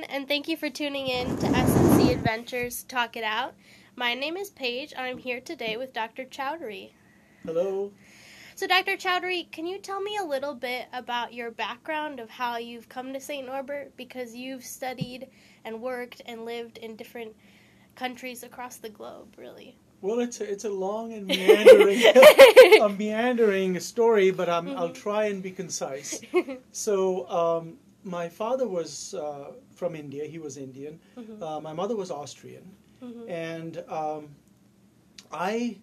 everyone, and thank you for tuning in to SNC Adventures Talk It Out. My name is Paige. I'm here today with Dr. Choudhury. Hello. So, Dr. Choudhury, can you tell me a little bit about your background of how you've come to St. Norbert? Because you've studied and worked and lived in different countries across the globe, really. Well, it's a, it's a long and meandering, a meandering story, but i will Mm-hmm. try and be concise. So, um, my father was uh, from India. He was Indian. Mm-hmm. Uh, my mother was Austrian, and um, I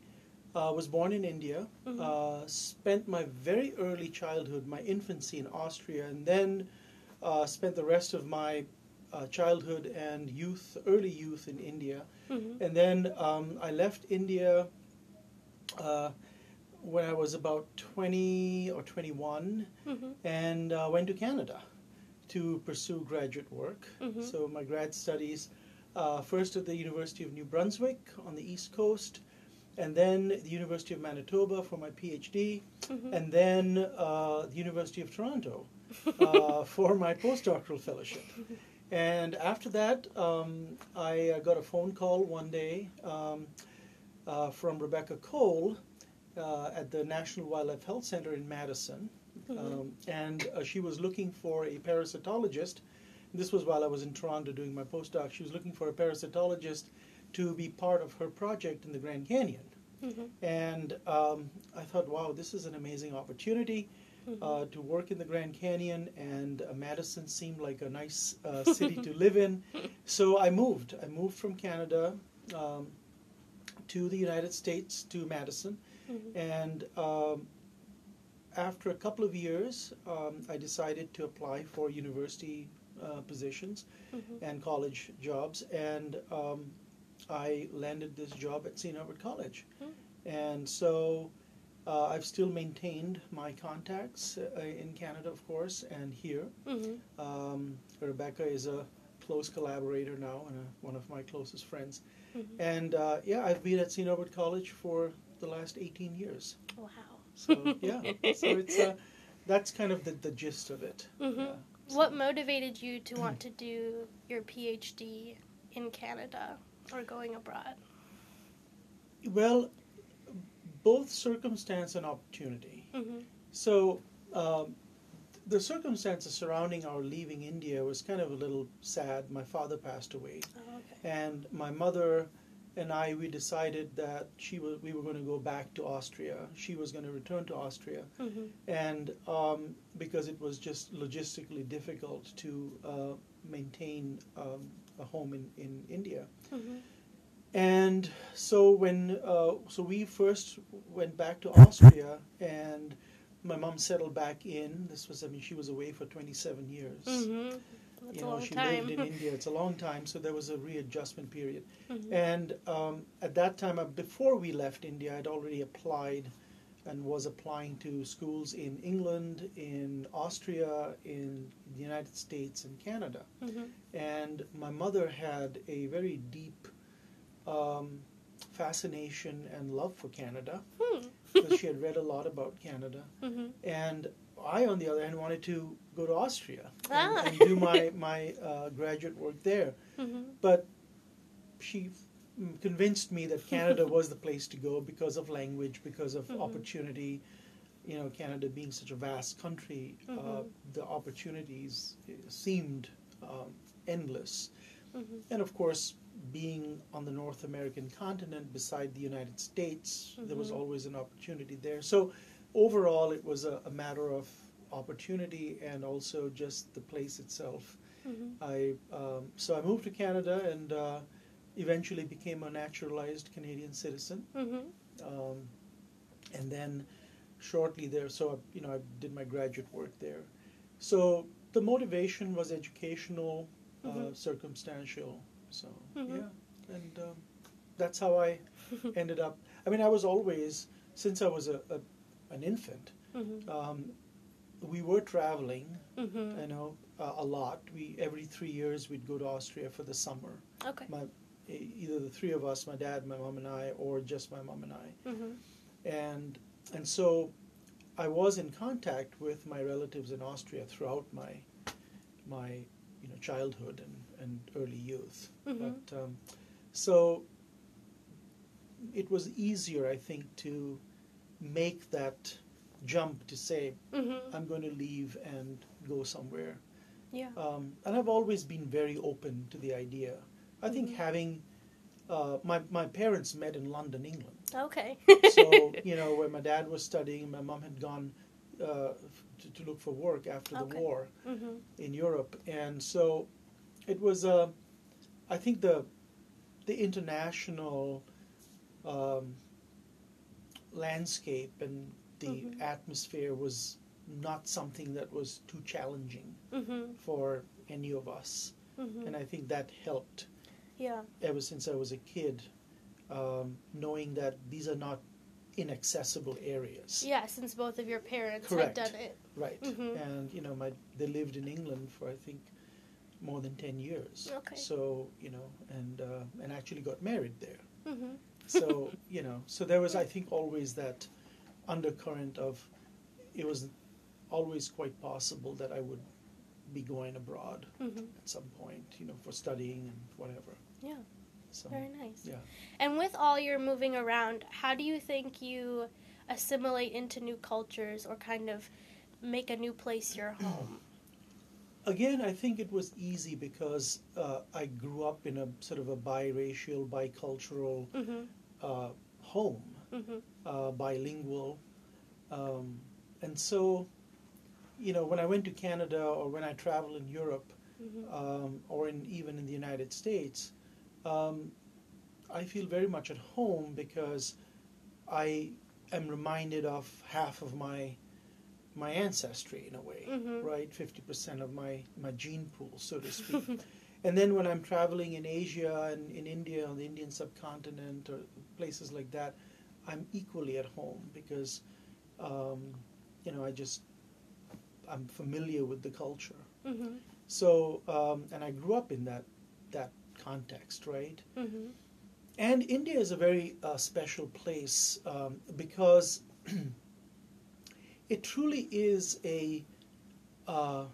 uh, was born in India. Mm-hmm. Uh, spent my very early childhood, my infancy in Austria, and then uh, spent the rest of my uh, childhood and youth, early youth in India. Mhm. And then um, I left India uh, when I was about 20 or 21 Mhm. and uh, went to Canada to pursue graduate work. Mhm. So my grad studies uh, first at the University of New Brunswick on the East Coast, and then the University of Manitoba for my PhD, Mhm. and then uh, the University of Toronto uh, for my postdoctoral fellowship. And after that, um, I uh, got a phone call one day um, uh, from Rebecca Cole uh, at the National Wildlife Health Center in Madison. Um, and uh, she was looking for a parasitologist. This was while I was in Toronto doing my postdoc. She was looking for a parasitologist to be part of her project in the Grand Canyon. Mhm. And um, I thought, wow, this is an amazing opportunity uh, to work in the Grand Canyon, and uh, Madison seemed like a nice uh, city to live in. So I moved. I moved from Canada um, to the United States, to Madison, Mhm. and um, after a couple of years, um, I decided to apply for university uh, positions Mhm. and college jobs, and um, I landed this job at St. Norbert College. Hmm. And so uh, I've still maintained my contacts uh, in Canada, of course, and here. Mhm. Um, Rebecca is a close collaborator now and a, one of my closest friends. Mhm. And uh, yeah, I've been at St. Norbert College for the last 18 years. Wow. So yeah, so it's uh, that's kind of the, the gist of it. Mhm. Yeah. What motivated you to want to do your PhD in Canada or going abroad? Well, both circumstance and opportunity. Mhm. So um, the circumstances surrounding our leaving India was kind of a little sad. My father passed away, Oh, okay. and my mother and I we decided that she was we were going to go back to Austria. She was going to return to Austria, Mhm. and um, because it was just logistically difficult to uh, maintain um, a home in, in India. Mhm. And so when uh, so we first went back to Austria, and my mom settled back in. This was I mean she was away for 27 years. Mhm. That's You a know long she time. lived in India. It's a long time, so there was a readjustment period. Mhm. And um, at that time, uh, before we left India, I'd already applied and was applying to schools in England, in Austria, in the United States, and Canada Mhm. and my mother had a very deep um, fascination and love for Canada Hmm. because she had read a lot about Canada. Mhm. And I, on the other hand, wanted to go to Austria and, Ah. and do my my uh, graduate work there. Mhm. But she mm, convinced me that Canada was the place to go because of language, because of Mhm. opportunity. You know, Canada being such a vast country, uh, Mhm. the opportunities uh, seemed um, endless. Mhm. And of course, being on the North American continent beside the United States, there was Mhm. always an opportunity there. So, overall, it was a, a matter of opportunity and also just the place itself. Mhm. I um, so I moved to Canada and uh, eventually became a naturalized Canadian citizen. Mhm. Um, and then shortly there, so I, you know, I did my graduate work there. So the motivation was educational, uh, Mhm. circumstantial. So Mhm. yeah, and um, that's how I ended up. I mean, I was always since I was a, a an infant. Mhm. Um, we were traveling, Mhm. you know, uh, a lot. We every three years we'd go to Austria for the summer. Okay. My either the three of us, my dad, my mom, and I, or just my mom and I Mhm. and and so I was in contact with my relatives in Austria throughout my my you know childhood and, and early youth. Mhm. But um, so it was easier, I think, to make that jump to say Mhm. I'm going to leave and go somewhere. Yeah. Um, and I've always been very open to the idea. I think Mhm. having uh, my my parents met in London, England. Okay. So you know, where my dad was studying, my mom had gone uh, to, to look for work after the Okay. war mhm. in Europe, and so it was. Uh, I think the the international um, landscape and the Mhm. atmosphere was not something that was too challenging Mhm. for any of us, Mhm. and I think that helped Yeah. ever since I was a kid, um, knowing that these are not inaccessible areas. Yeah, since both of your parents Correct. had done it. Right. Mhm. And you know, my they lived in England for I think more than ten years. Okay. So you know, and uh, and actually got married there. So you know, so there was I think always that undercurrent of it was always quite possible that I would be going abroad Mhm. at some point, you know, for studying and whatever. Yeah. So Very nice. yeah. And with all your moving around, how do you think you assimilate into new cultures or kind of make a new place your home? Again, I think it was easy because uh, I grew up in a sort of a biracial, bicultural Mhm. Uh, home, Mhm. uh, bilingual, um, and so, you know, when I went to Canada or when I travel in Europe Mhm. um, or in even in the United States, um, I feel very much at home because I am reminded of half of my my ancestry in a way, Mhm. right? Fifty percent of my my gene pool, so to speak. and then when I'm traveling in Asia and in India on the Indian subcontinent or places like that, I'm equally at home because, um, you know, I just I'm familiar with the culture. Mhm. So, um, and I grew up in that that context, right? Mhm. And India is a very uh, special place um, because it truly is a uh,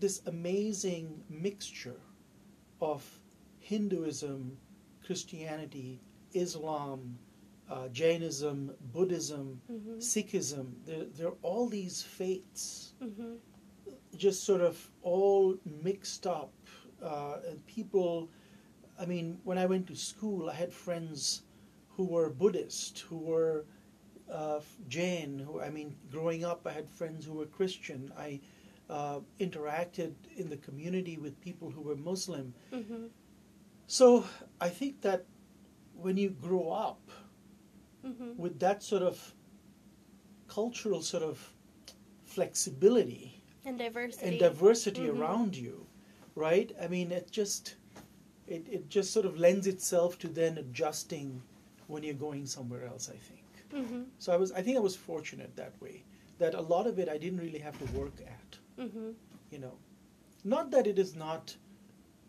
this amazing mixture of Hinduism, Christianity, Islam, uh, Jainism, Buddhism, Mhm. Sikhism. There, there are all these faiths Mhm. just sort of all mixed up. Uh, and people, I mean, when I went to school, I had friends who were Buddhist, who were uh, Jain. Who I mean, growing up, I had friends who were Christian. I uh, interacted in the community with people who were Muslim. Mhm. So I think that when you grow up Mhm. with that sort of cultural sort of flexibility And diversity. and diversity Mhm. around you, right? I mean, it just it, it just sort of lends itself to then adjusting when you're going somewhere else. I think Mhm. so. I was I think I was fortunate that way that a lot of it I didn't really have to work at. Mhm. You know, not that it is not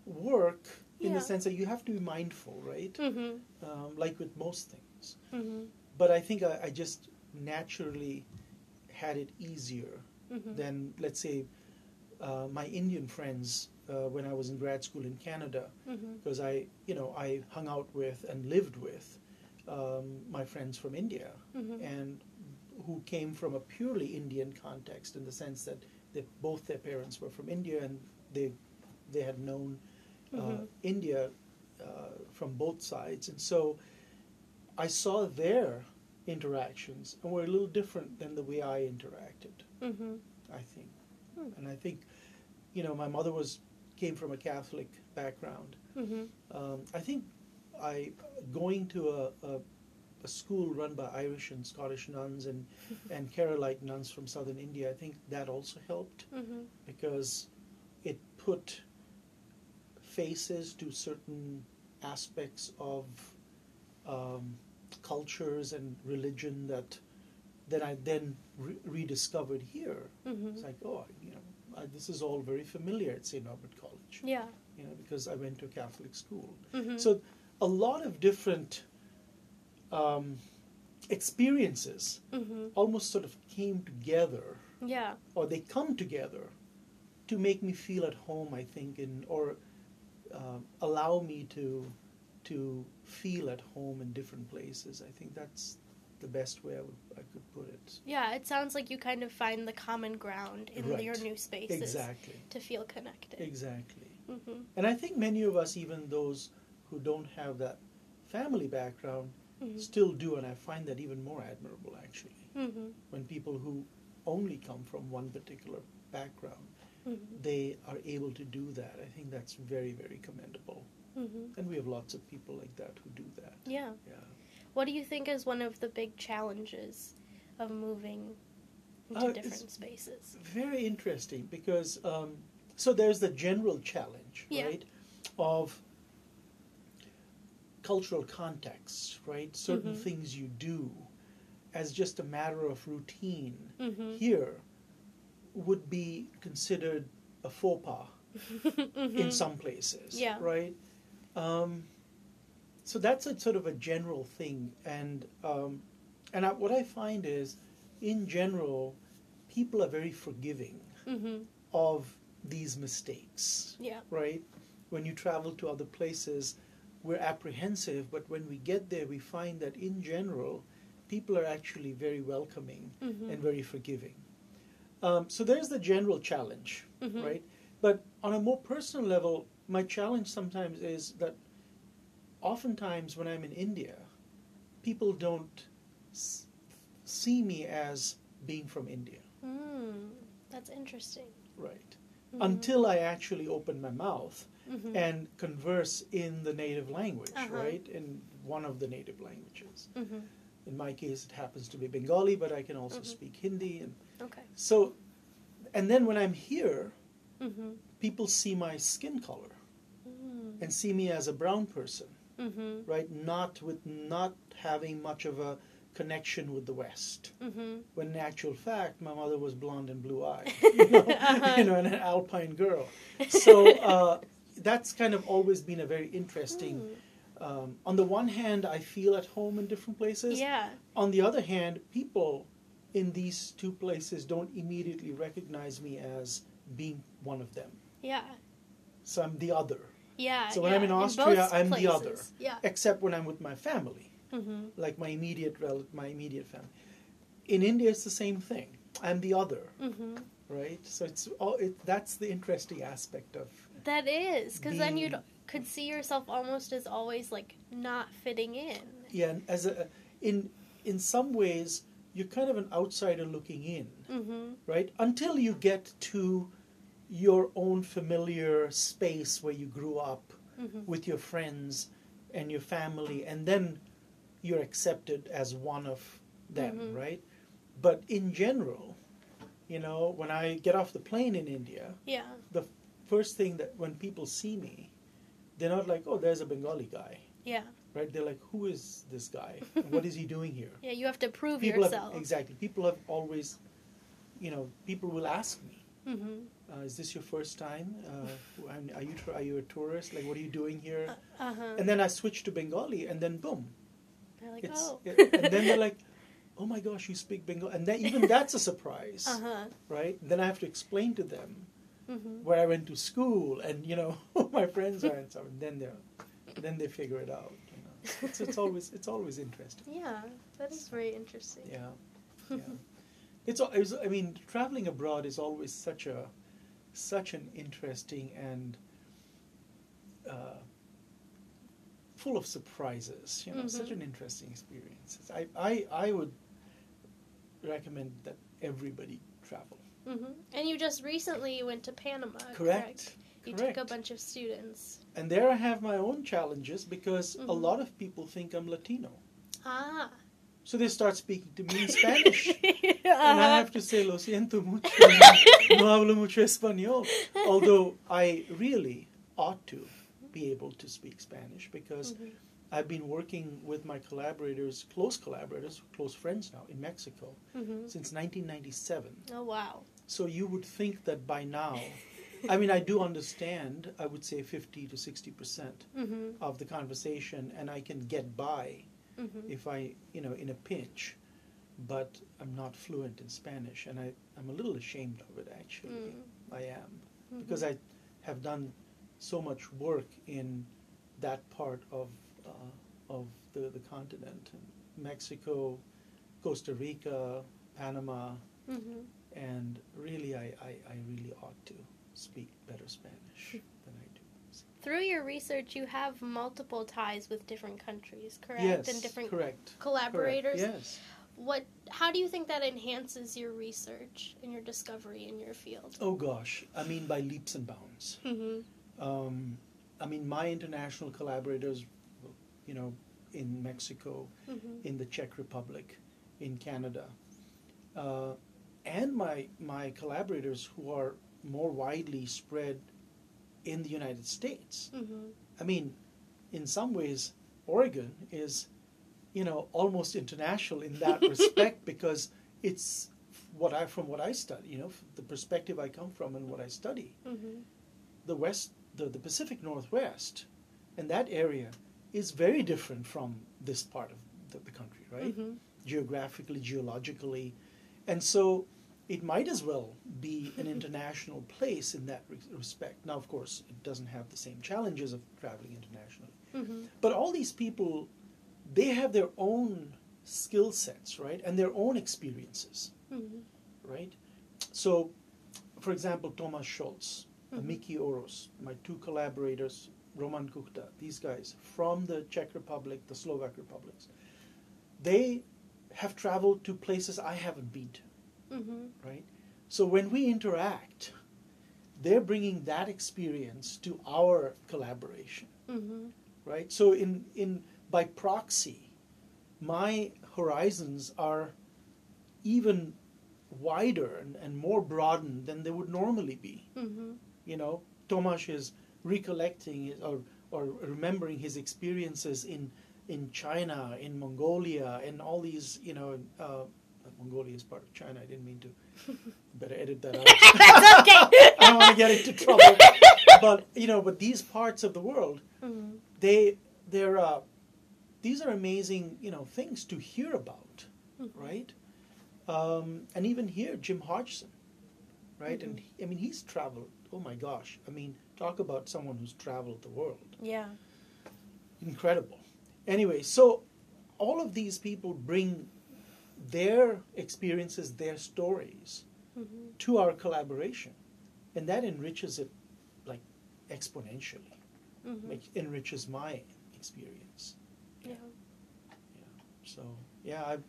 work in Yeah. the sense that you have to be mindful, right? Mhm. Um, like with most things. Mhm. But I think I, I just naturally had it easier Mhm. than, let's say, uh, my Indian friends uh, when I was in grad school in Canada, because I, you know, I hung out with and lived with um, my friends from India, Mhm. and who came from a purely Indian context in the sense that they, both their parents were from India and they they had known uh, Mhm. India uh, from both sides, and so I saw their interactions and were a little different than the way I interacted. Mhm. I think, Hmm. and I think, you know, my mother was came from a Catholic background. Mhm. Um, I think I going to a, a, a school run by Irish and Scottish nuns and and Keralite nuns from southern India. I think that also helped Mhm. because it put faces to certain aspects of um, cultures and religion that that I then re- rediscovered here. Mhm. It's like, oh, you know, I, this is all very familiar at St. Norbert College, Yeah. you know, because I went to a Catholic school. Mhm. So a lot of different um, experiences Mhm. almost sort of came together, Yeah. or they come together to make me feel at home. I think, in or um, allow me to to feel at home in different places. I think that's the best way I would I could put it. Yeah, it sounds like you kind of find the common ground in Right. your new spaces Exactly. to feel connected. Exactly. hmm And I think many of us, even those who don't have that family background, hmm still do, and I find that even more admirable actually. hmm When people who only come from one particular background, hmm they are able to do that. I think that's very, very commendable. hmm And we have lots of people like that who do that. Yeah. Yeah. What do you think is one of the big challenges of moving into Uh, different spaces? Very interesting because um, so there's the general challenge, Yeah. right, of cultural context, right? Certain Mhm. things you do as just a matter of routine hmm here would be considered a faux pas in some places, Mm-hmm. Yeah. right? Um, so that's a sort of a general thing, and um, and I, what I find is, in general, people are very forgiving hmm of these mistakes, Yeah. right? When you travel to other places, we're apprehensive, but when we get there, we find that in general, people are actually very welcoming hmm and very forgiving. Um, so there's the general challenge, Mhm. right? But on a more personal level, my challenge sometimes is that oftentimes when I'm in India, people don't s- see me as being from India, Mm, that's interesting. right? Mhm. Until I actually open my mouth Mhm. and converse in the native language, Uh-huh. right? In one of the native languages. Mhm. In my case, it happens to be Bengali, but I can also Mhm. speak Hindi. And Okay. so, and then when I'm here, hmm people see my skin color Mm. and see me as a brown person, hmm right? Not with not having much of a connection with the West. hmm When in actual fact, my mother was blonde and blue eyed, you, know, Uh-huh. you know, and an alpine girl. So uh, that's kind of always been a very interesting. Mm. Um, on the one hand, I feel at home in different places. Yeah. On the other hand, people in these two places don't immediately recognize me as being one of them. Yeah. So I'm the other. Yeah. So when yeah. I'm in Austria, both I'm the other. Yeah. except when I'm with my family, hmm like my immediate rel- my immediate family. In India, it's the same thing. I'm the other, hmm right? So it's all it, that's the interesting aspect of That is, because then you could see yourself almost as always like not fitting in. yeah. and As a in in some ways, you're kind of an outsider looking in, hmm right? Until you get to your own familiar space where you grew up hmm with your friends and your family, and then you're accepted as one of them, Mhm. right? But in general, you know, when I get off the plane in India, Yeah. the first thing that when people see me, they're not like, oh, there's a Bengali guy, Yeah. right? They're like, who is this guy? What is he doing here? Yeah. You have to prove People yourself. have, exactly. People have always, you know, people will ask me, hmm uh, is this your first time? Uh, are you are you a tourist? Like, what are you doing here? Uh huh. And then I switch to Bengali, and then boom, They're like, it's oh. it- and then they're like, "Oh my gosh, you speak Bengali," and then even that's a surprise, Uh huh. right? Then I have to explain to them hmm where I went to school, and you know who my friends are, and so and then they then they figure it out. You know, it's, it's always it's always interesting. Yeah. That is very interesting. Yeah, yeah. It's, it's I mean, traveling abroad is always such a such an interesting and uh, full of surprises. You know, such Mhm. an interesting experience. I, I I would recommend that everybody travel. Hmm And you just recently went to Panama. Correct. Correct. You Correct. took a bunch of students. And there I have my own challenges because a Mhm. lot of people think I'm Latino. Ah. So they start speaking to me in Spanish. And I Uh-huh. have to say, lo siento mucho, no hablo mucho español. Although I really ought to be able to speak Spanish because Mhm. I've been working with my collaborators, close collaborators, close friends now in Mexico Mhm. since 1997. Oh wow. So you would think that by now, I mean, I do understand, I would say 50 to 60% hmm of the conversation, and I can get by hmm if I, you know, in a pinch, but I'm not fluent in Spanish, and I, I'm a little ashamed of it actually. Mm. I am. because I have done so much work in that part of uh, of the, the continent Mexico, Costa Rica, Panama, hmm and really, I, I, I really ought to speak better Spanish than I do. Through your research, you have multiple ties with different countries, correct? Yes, and different correct. collaborators. Correct. Yes. What? How do you think that enhances your research and your discovery in your field? Oh gosh, I mean by leaps and bounds. Mm-hmm. Um, I mean my international collaborators, you know, in Mexico, hmm in the Czech Republic, in Canada, uh, and my my collaborators who are more widely spread in the United States. hmm I mean, in some ways, Oregon is, you know, almost international in that respect because it's what I from what I study. You know, the perspective I come from and what I study. hmm The West, the, the Pacific Northwest, and that area is very different from this part of the, the country, right? hmm Geographically, geologically, and so it might as well be an international place in that re- respect. Now, of course, it doesn't have the same challenges of traveling internationally. hmm But all these people, they have their own skill sets, right? And their own experiences, hmm right? So, for example, Thomas Scholz, Mhm. Miki Oros, my two collaborators, Roman Kuchta, these guys from the Czech Republic, the Slovak republics, they have traveled to places I haven't been to, hmm right? So when we interact, they're bringing that experience to our collaboration hmm right? So in in by proxy, my horizons are even wider and, and more broadened than they would normally be. hmm You know, Tomasz is recollecting or or remembering his experiences in in China, in Mongolia, and all these. You know, uh, Mongolia is part of China. I didn't mean to. Better edit that out. That's okay. I don't want to get into trouble. But you know, but these parts of the world hmm they they're uh, these are amazing you know things to hear about Mhm. right um, and even here jim hodgson right and he, i mean he's traveled oh my gosh i mean talk about someone who's traveled the world Yeah. incredible anyway so all of these people bring their experiences their stories hmm to our collaboration and that enriches it like exponentially hmm make, enriches my experience Yeah. So yeah, I'm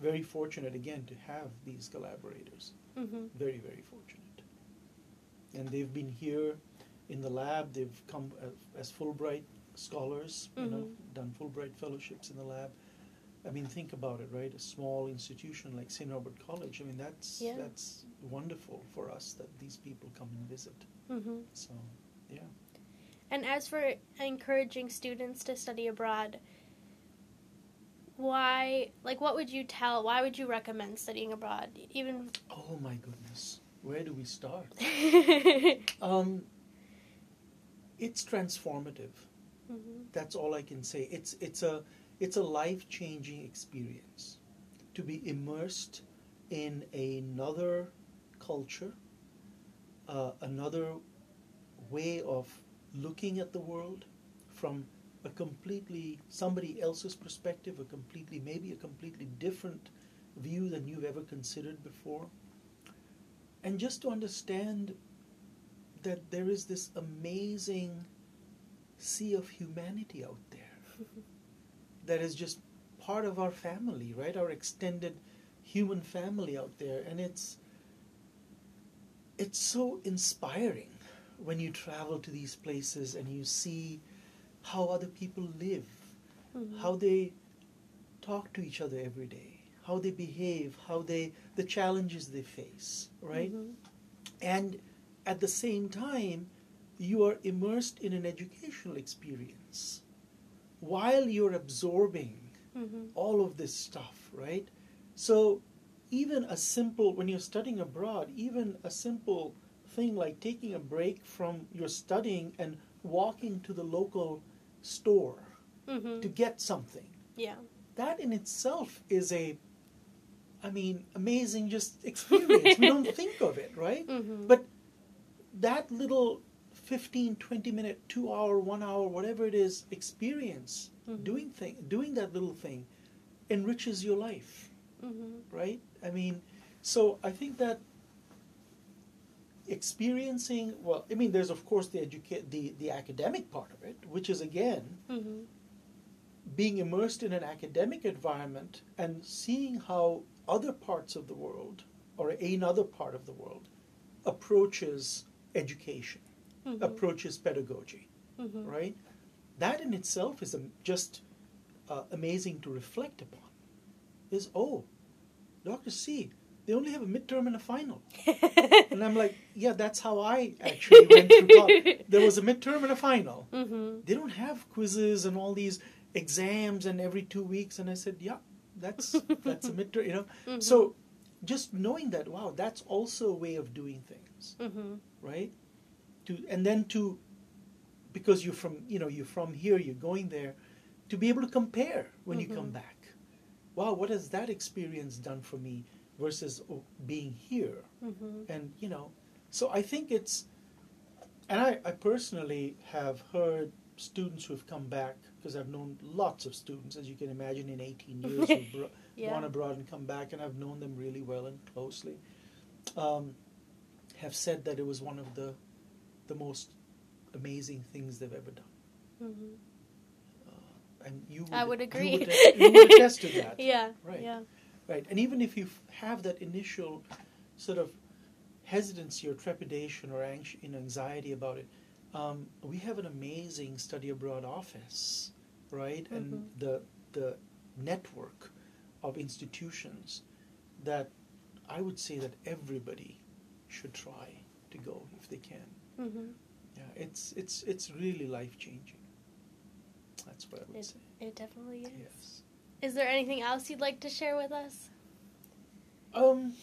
very fortunate again to have these collaborators. hmm Very very fortunate. And they've been here in the lab. They've come as, as Fulbright scholars. You know, Mhm. done Fulbright fellowships in the lab. I mean, think about it, right? A small institution like St. Norbert College. I mean, that's Yeah. that's wonderful for us that these people come and visit. hmm So yeah. And as for encouraging students to study abroad, why, like, what would you tell, why would you recommend studying abroad? Even. Oh my goodness, where do we start? Um, it's transformative. That's all I can say. It's it's a it's a life changing experience to be immersed in another culture, uh, another way of looking at the world from a completely somebody else's perspective, a completely maybe a completely different view than you've ever considered before, and just to understand that there is this amazing sea of humanity out there that is just part of our family, right? Our extended human family out there, and it's it's so inspiring when you travel to these places and you see how other people live, mm-hmm. how they talk to each other every day, how they behave, how they the challenges they face, right? Mm-hmm. And at the same time, you are immersed in an educational experience while you're absorbing hmm all of this stuff, right? So, even a simple, when you're studying abroad, even a simple thing like taking a break from your studying and walking to the local store hmm to get something, Yeah. that in itself is a, I mean, amazing just experience. we don't think of it, right? hmm But that little 15, 20 minute, two hour, one hour, whatever it is, experience Mhm. doing thing, doing that little thing enriches your life, Mhm. right? I mean, so I think that experiencing, well, I mean, there's of course the educa- the the academic part of it, which is again Mhm. being immersed in an academic environment and seeing how other parts of the world or another part of the world approaches education, Mhm. approaches pedagogy, Mhm. right? That in itself is just uh, amazing to reflect upon. Is oh, Dr. C, they only have a midterm and a final. And I'm like, yeah, that's how I actually went through college. There was a midterm and a final. Mhm. They don't have quizzes and all these exams and every two weeks. And I said, yeah, that's that's a midterm, you know. Mhm. So just knowing that, wow, that's also a way of doing things, Mhm. right? To and then to because you're from you know you're from here, you're going there, to be able to compare when you come Mhm. back. Wow, what has that experience done for me versus oh, being here? Mhm. and you know so i think it's and i, I personally have heard students who've come back because i've known lots of students as you can imagine in 18 years who've bro- Yeah. gone abroad and come back and i've known them really well and closely um, have said that it was one of the the most amazing things they've ever done Mhm. and you would, I would you agree. would, you would attest to that Yeah. Right. Yeah. Right, and even if you have that initial sort of hesitancy or trepidation or anx- you know, anxiety about it, um, we have an amazing study abroad office, right? And Mhm. the the network of institutions that I would say that everybody should try to go if they can. Mhm. Yeah, it's it's it's really life changing. That's what I would It- say. It definitely is. Yes. Is there anything else you'd like to share with us? Um,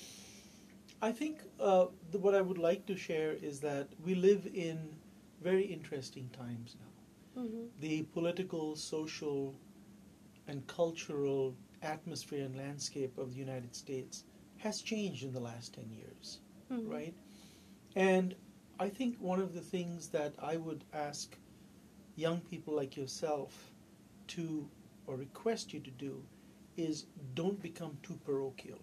I think uh, the, what I would like to share is that we live in very interesting times now. Mhm. The political, social, and cultural atmosphere and landscape of the United States has changed in the last 10 years, Mhm. right? And I think one of the things that I would ask young people like yourself to, or request you to do, is don't become too parochial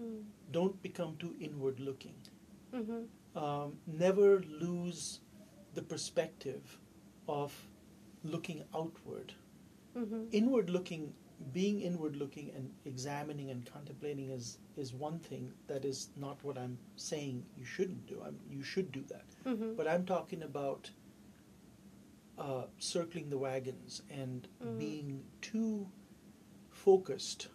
Mm. don't become too inward looking. Mhm. Um, never lose the perspective of looking outward. Mhm. Inward looking, being inward looking and examining and contemplating is, is one thing. That is not what I'm saying you shouldn't do. I'm, you should do that. Mhm. But I'm talking about uh, circling the wagons and Mhm. being too focused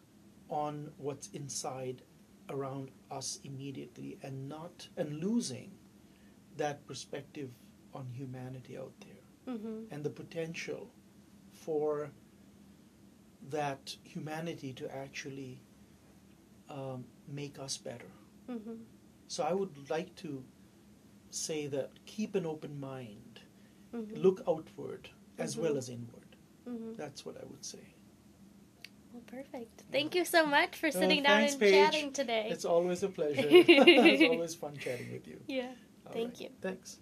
on what's inside around us immediately and not and losing that perspective on humanity out there Mhm. and the potential for that humanity to actually um, make us better. Mhm. So I would like to say that keep an open mind, Mhm. look outward as well as inward. Mhm. That's what I would say. Well, perfect. Thank you so much for sitting down thanks, and Paige. chatting today. It's always a pleasure. it's always fun chatting with you. yeah. All Thank right. you. Thanks.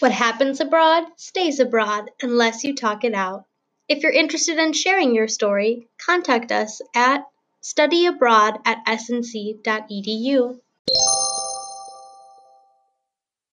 What happens abroad stays abroad unless you talk it out. If you're interested in sharing your story, contact us at studyabroad at snc.edu.